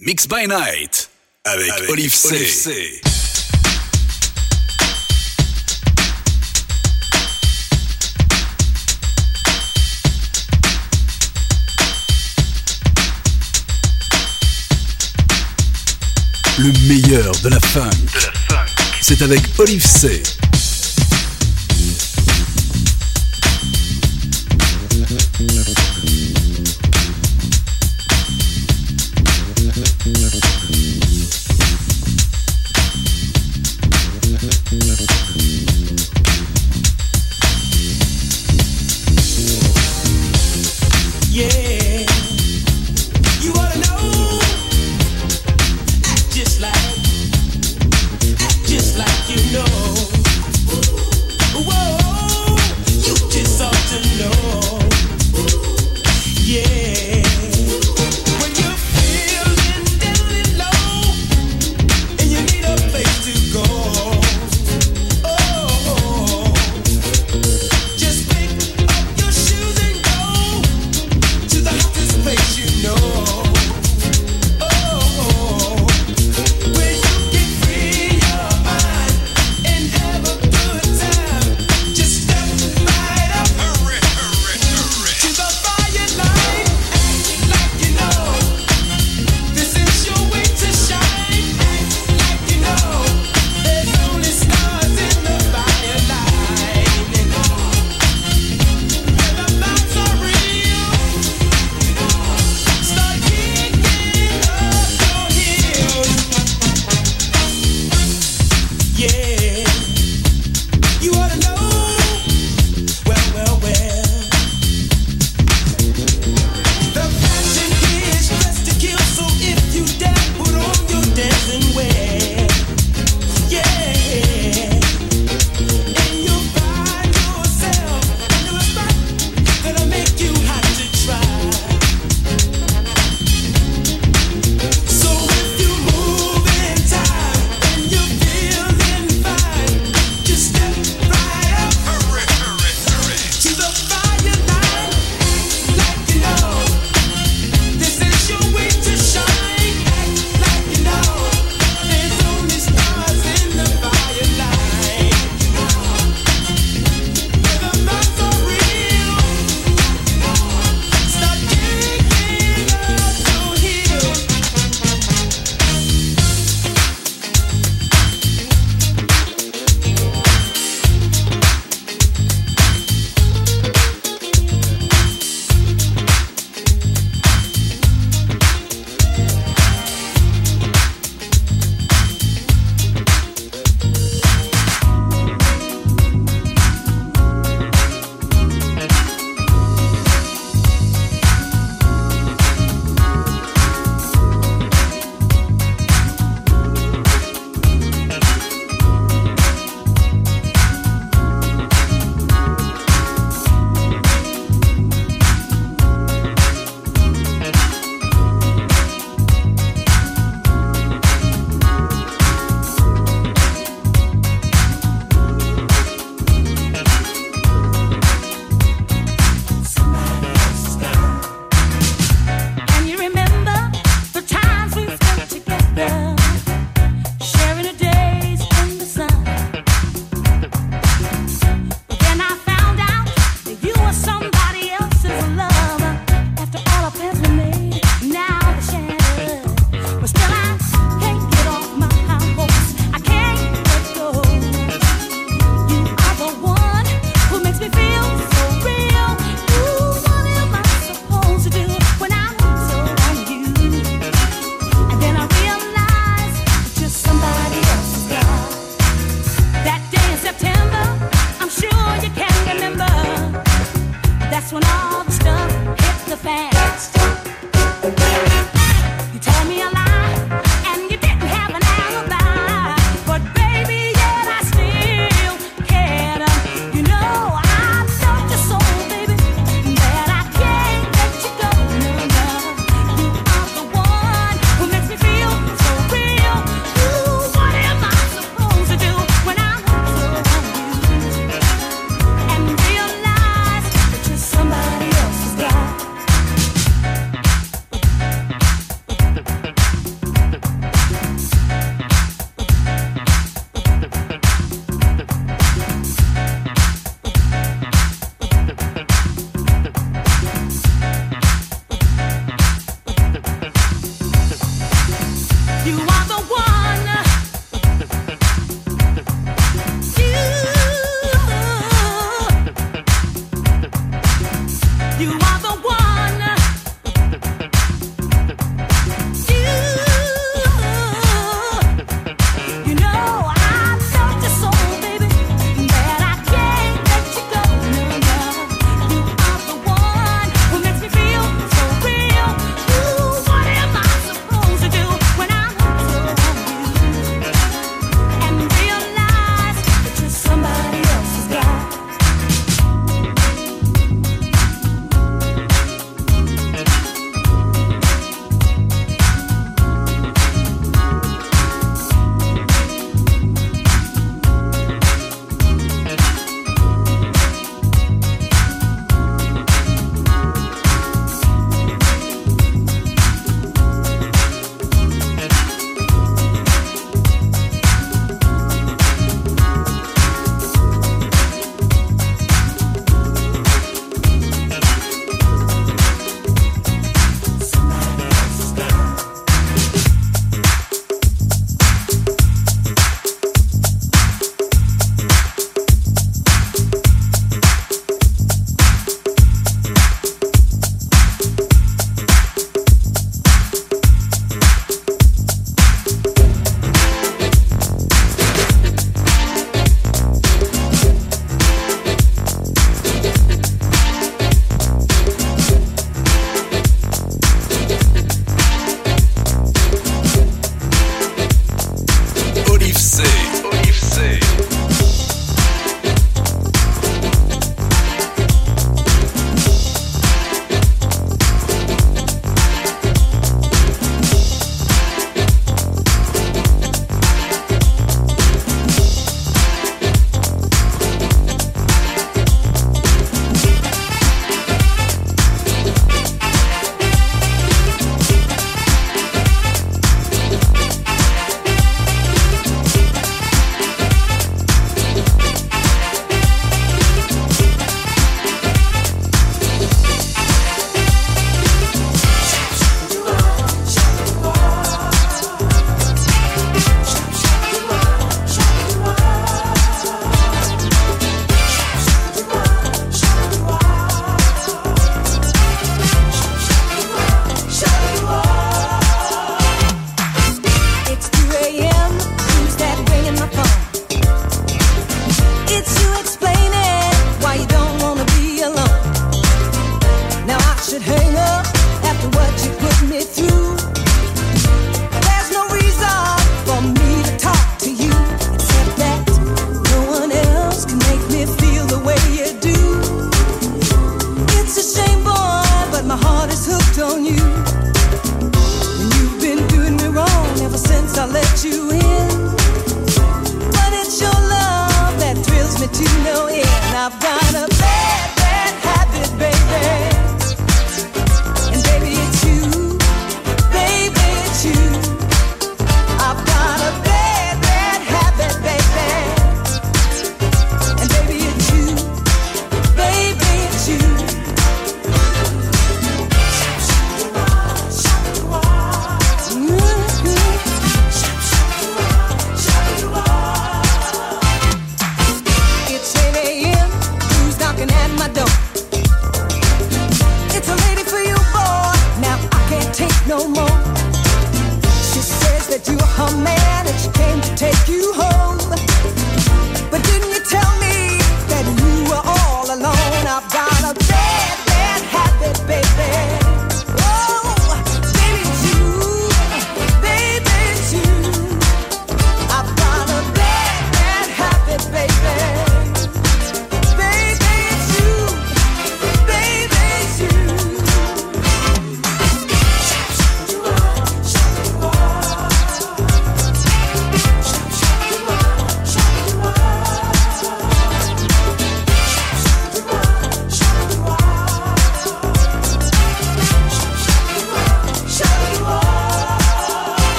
Mix by Night avec, avec Olive C. Olive C. Le meilleur de la funk. C'est avec Olive C.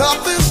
nothing's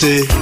Vous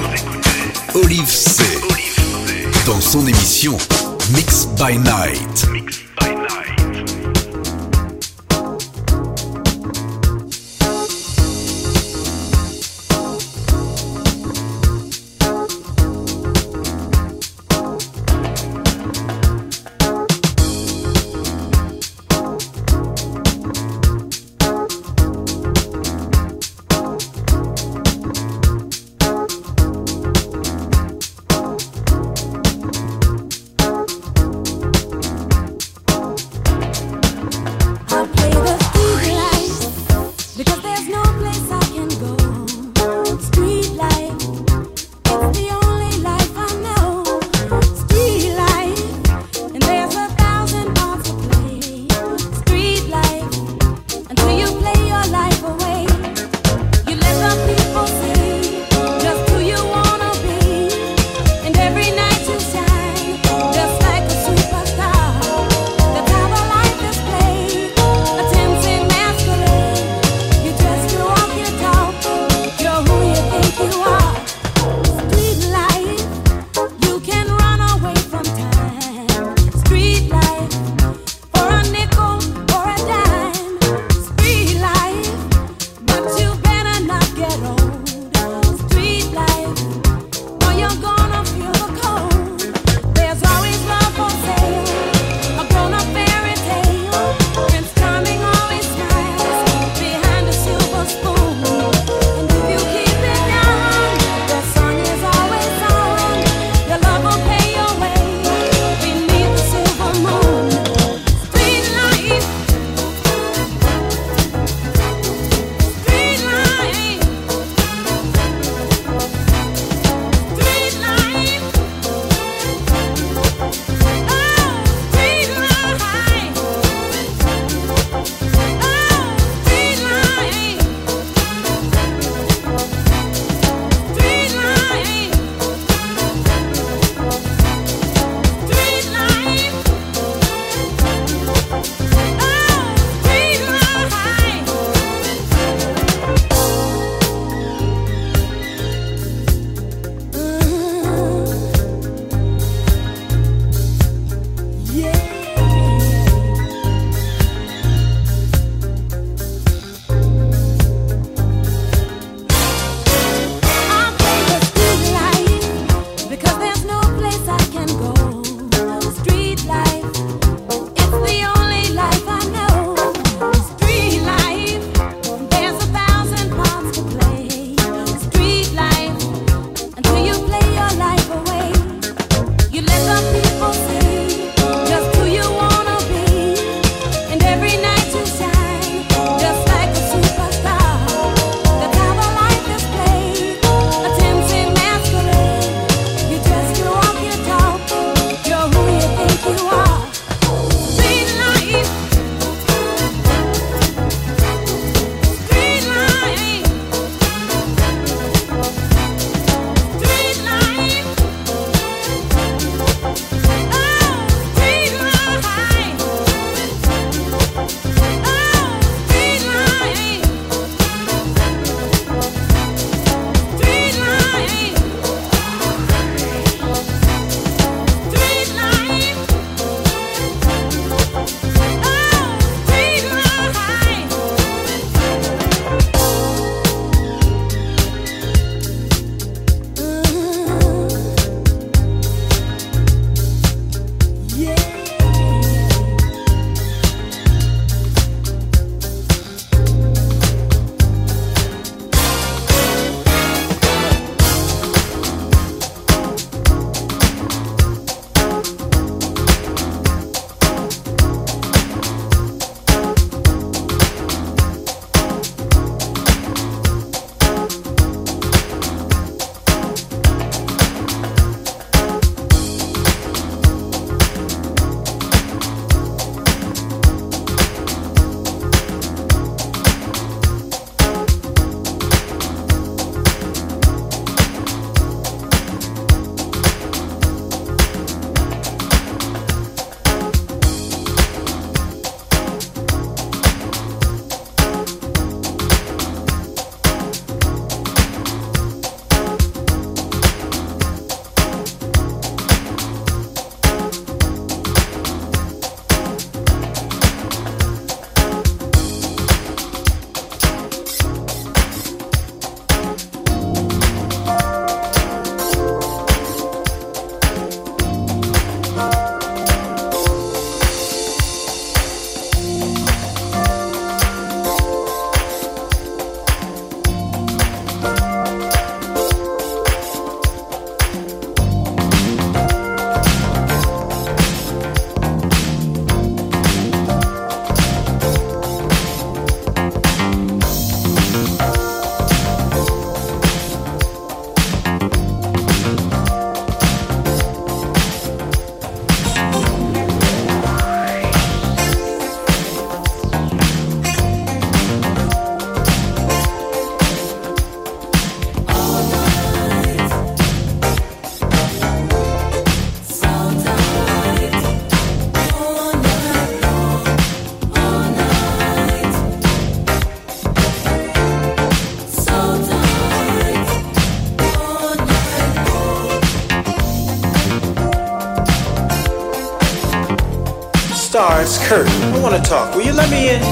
Kurt. I want to talk. Will you let me in?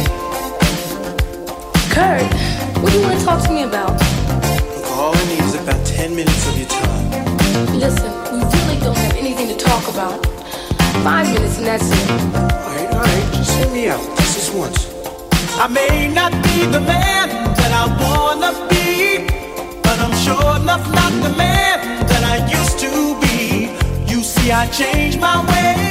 Kurt, what do you want to talk to me about? all I need is about 10 minutes of your time. Listen, we really don't have anything to talk about. Five minutes and that's it. Alright, alright, just hear me out. Just this once. I may not be the man that I wanna be, but I'm sure enough not the man that I used to be. You see, I changed my ways.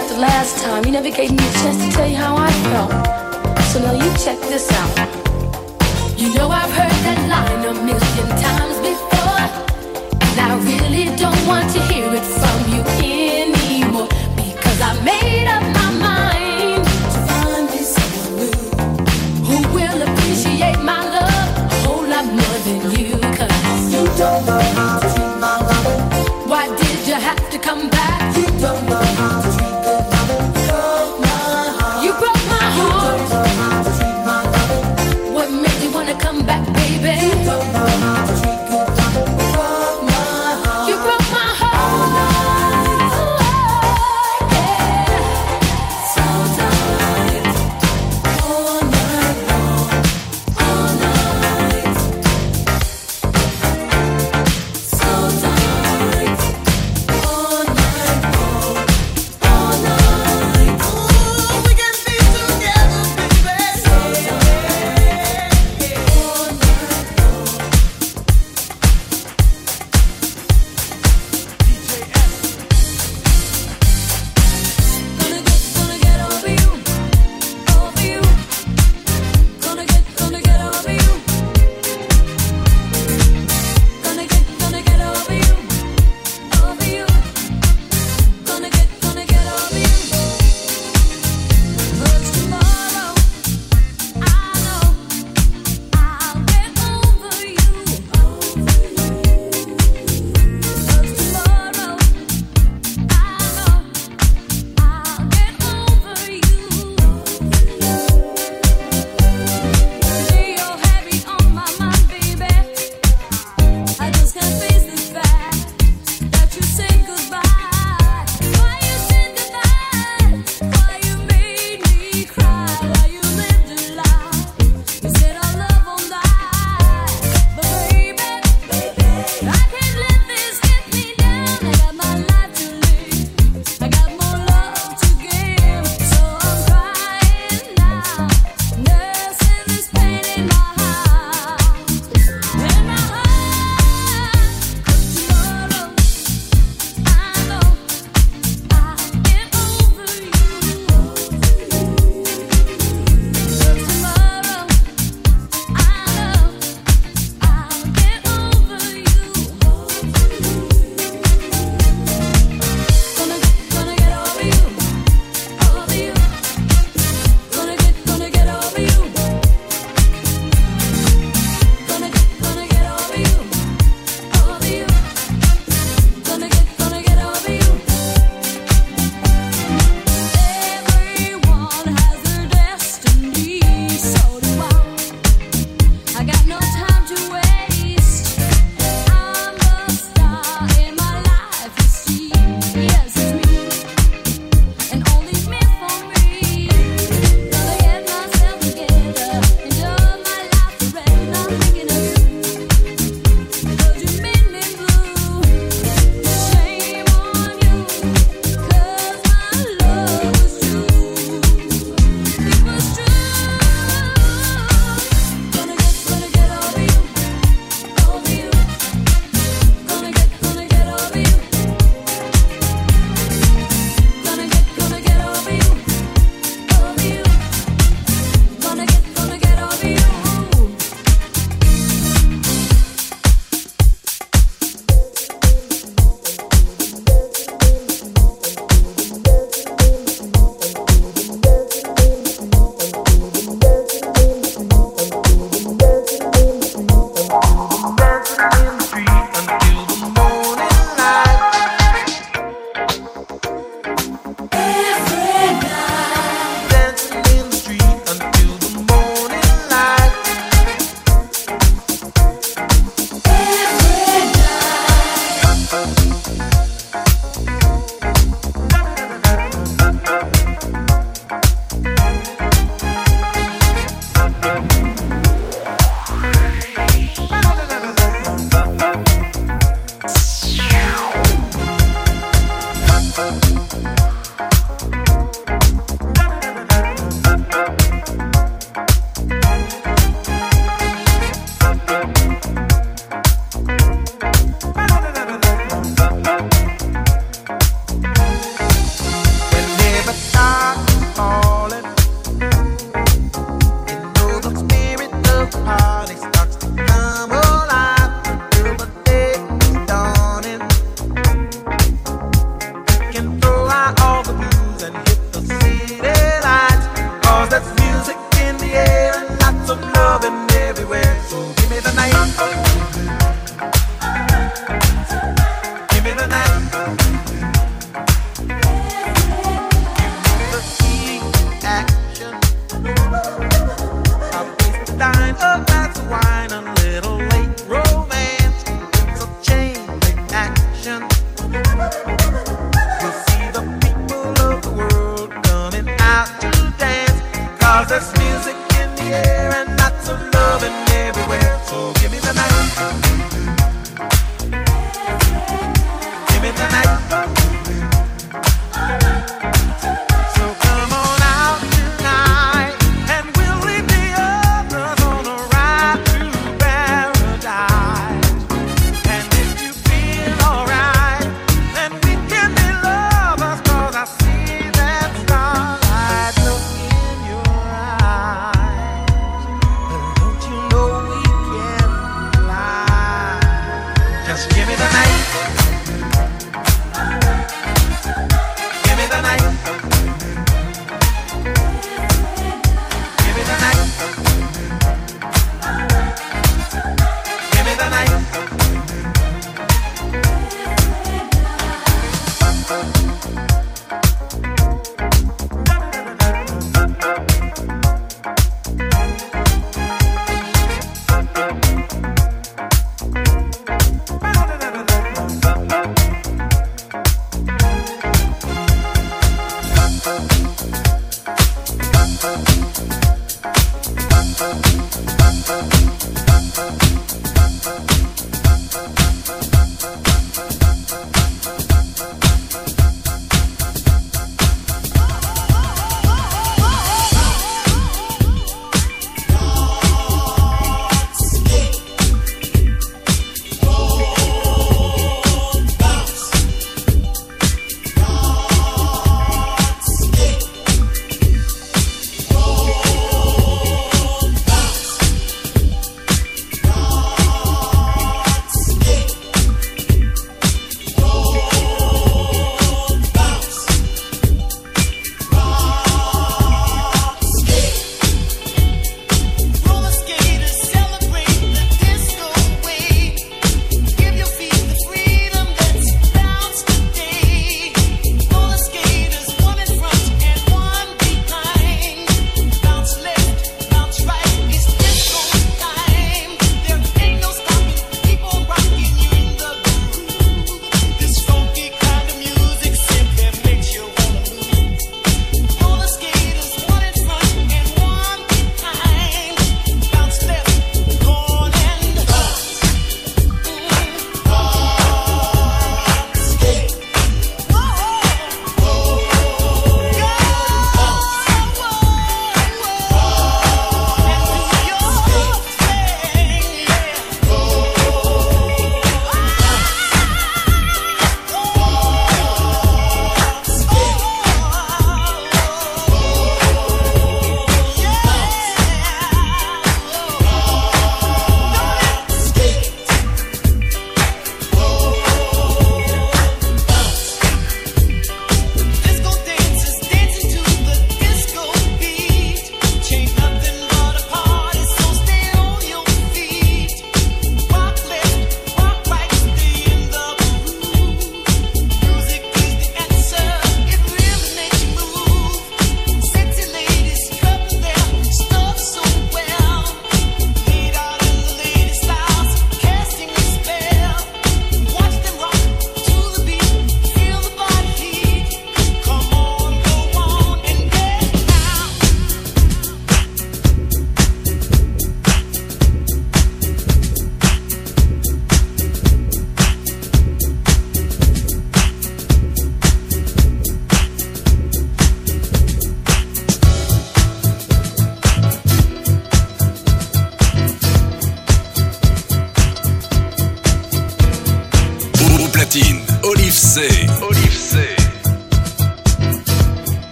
Left the last time, you never gave me a chance to tell you how I felt. So now you check this out. You know I've heard that line a million times before, and I really don't want to hear it from you anymore because I made up my mind to find me someone new who will appreciate my love a whole lot more than you. Cause You don't know how to treat my loving. why did you have to come back? You don't know how to treat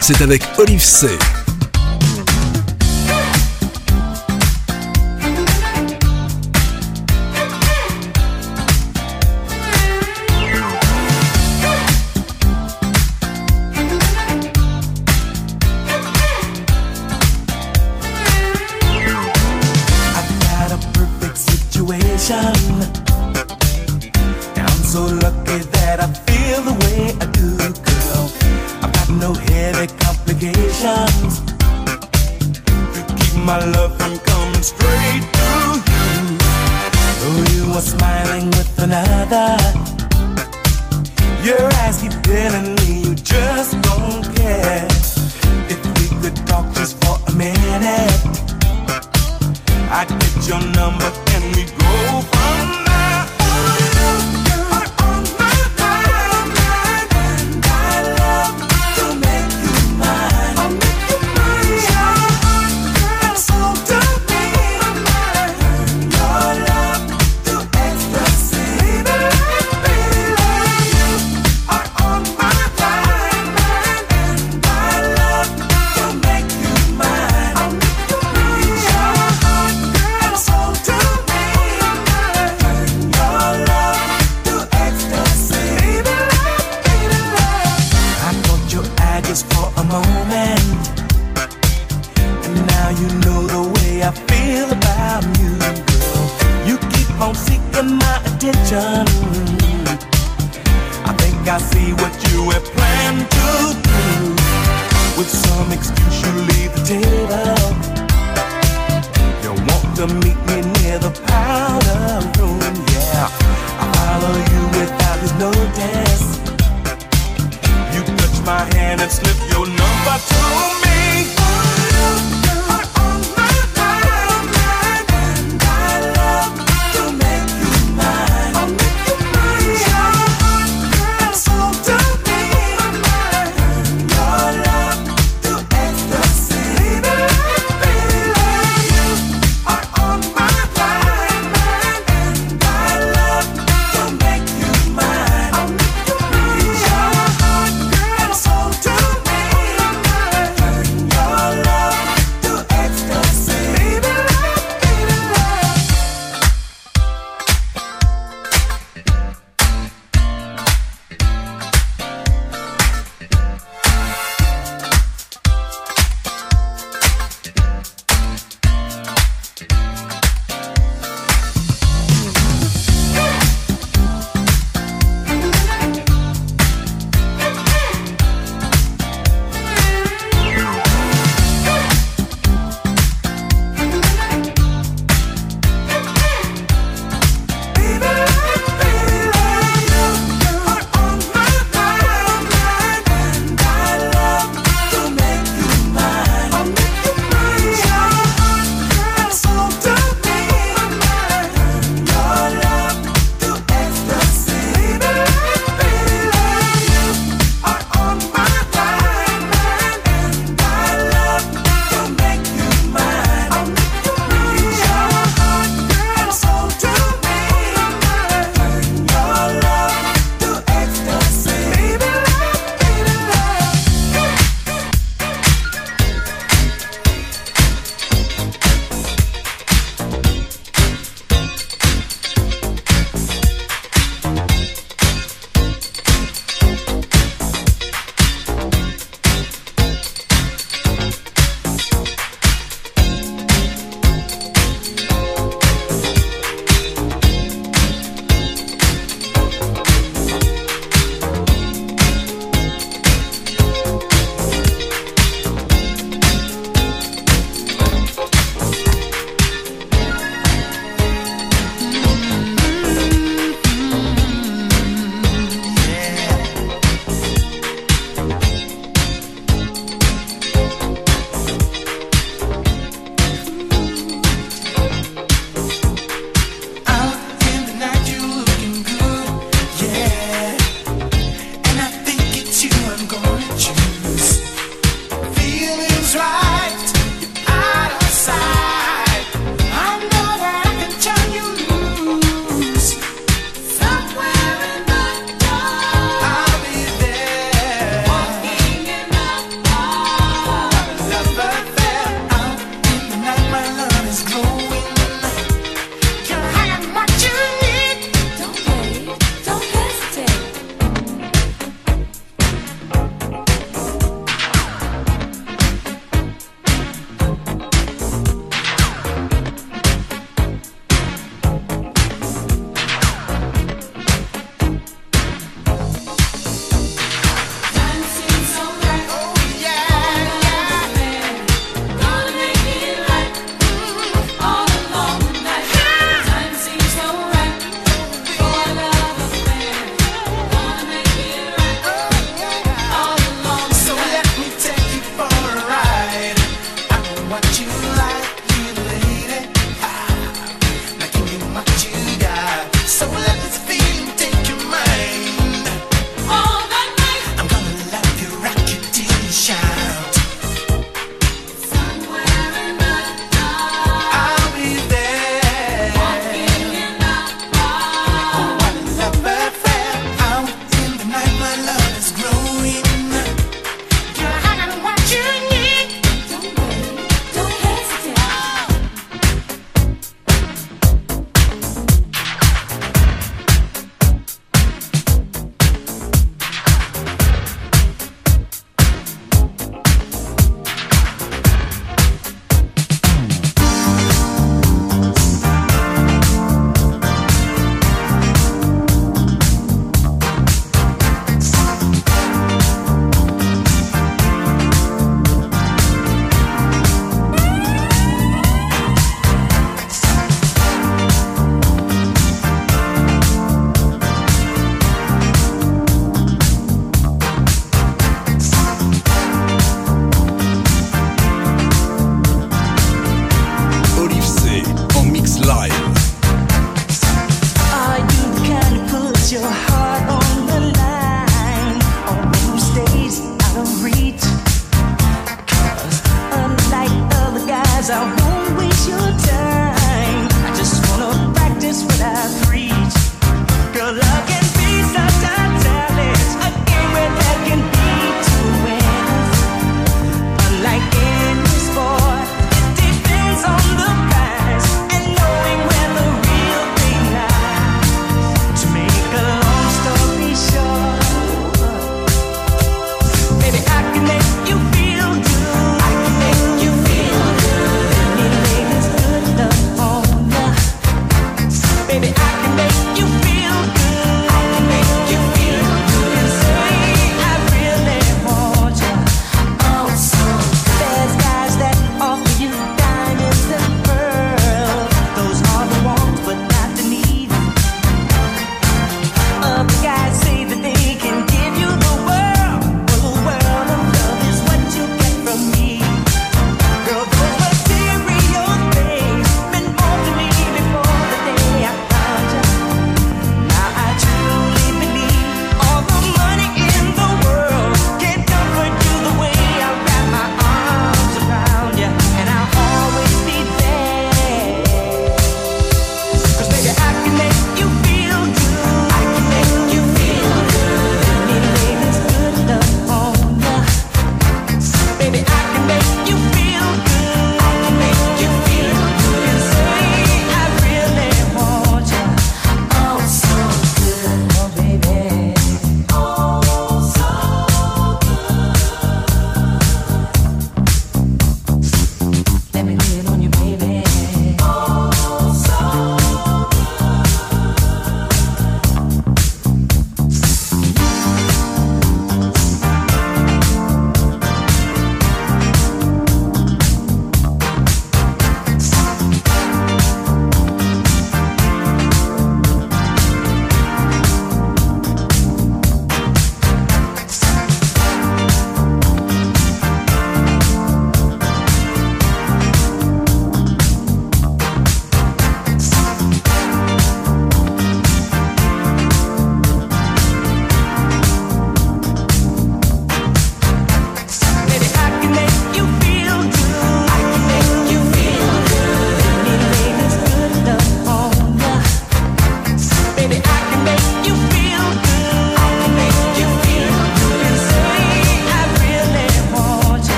C'est avec Olive C.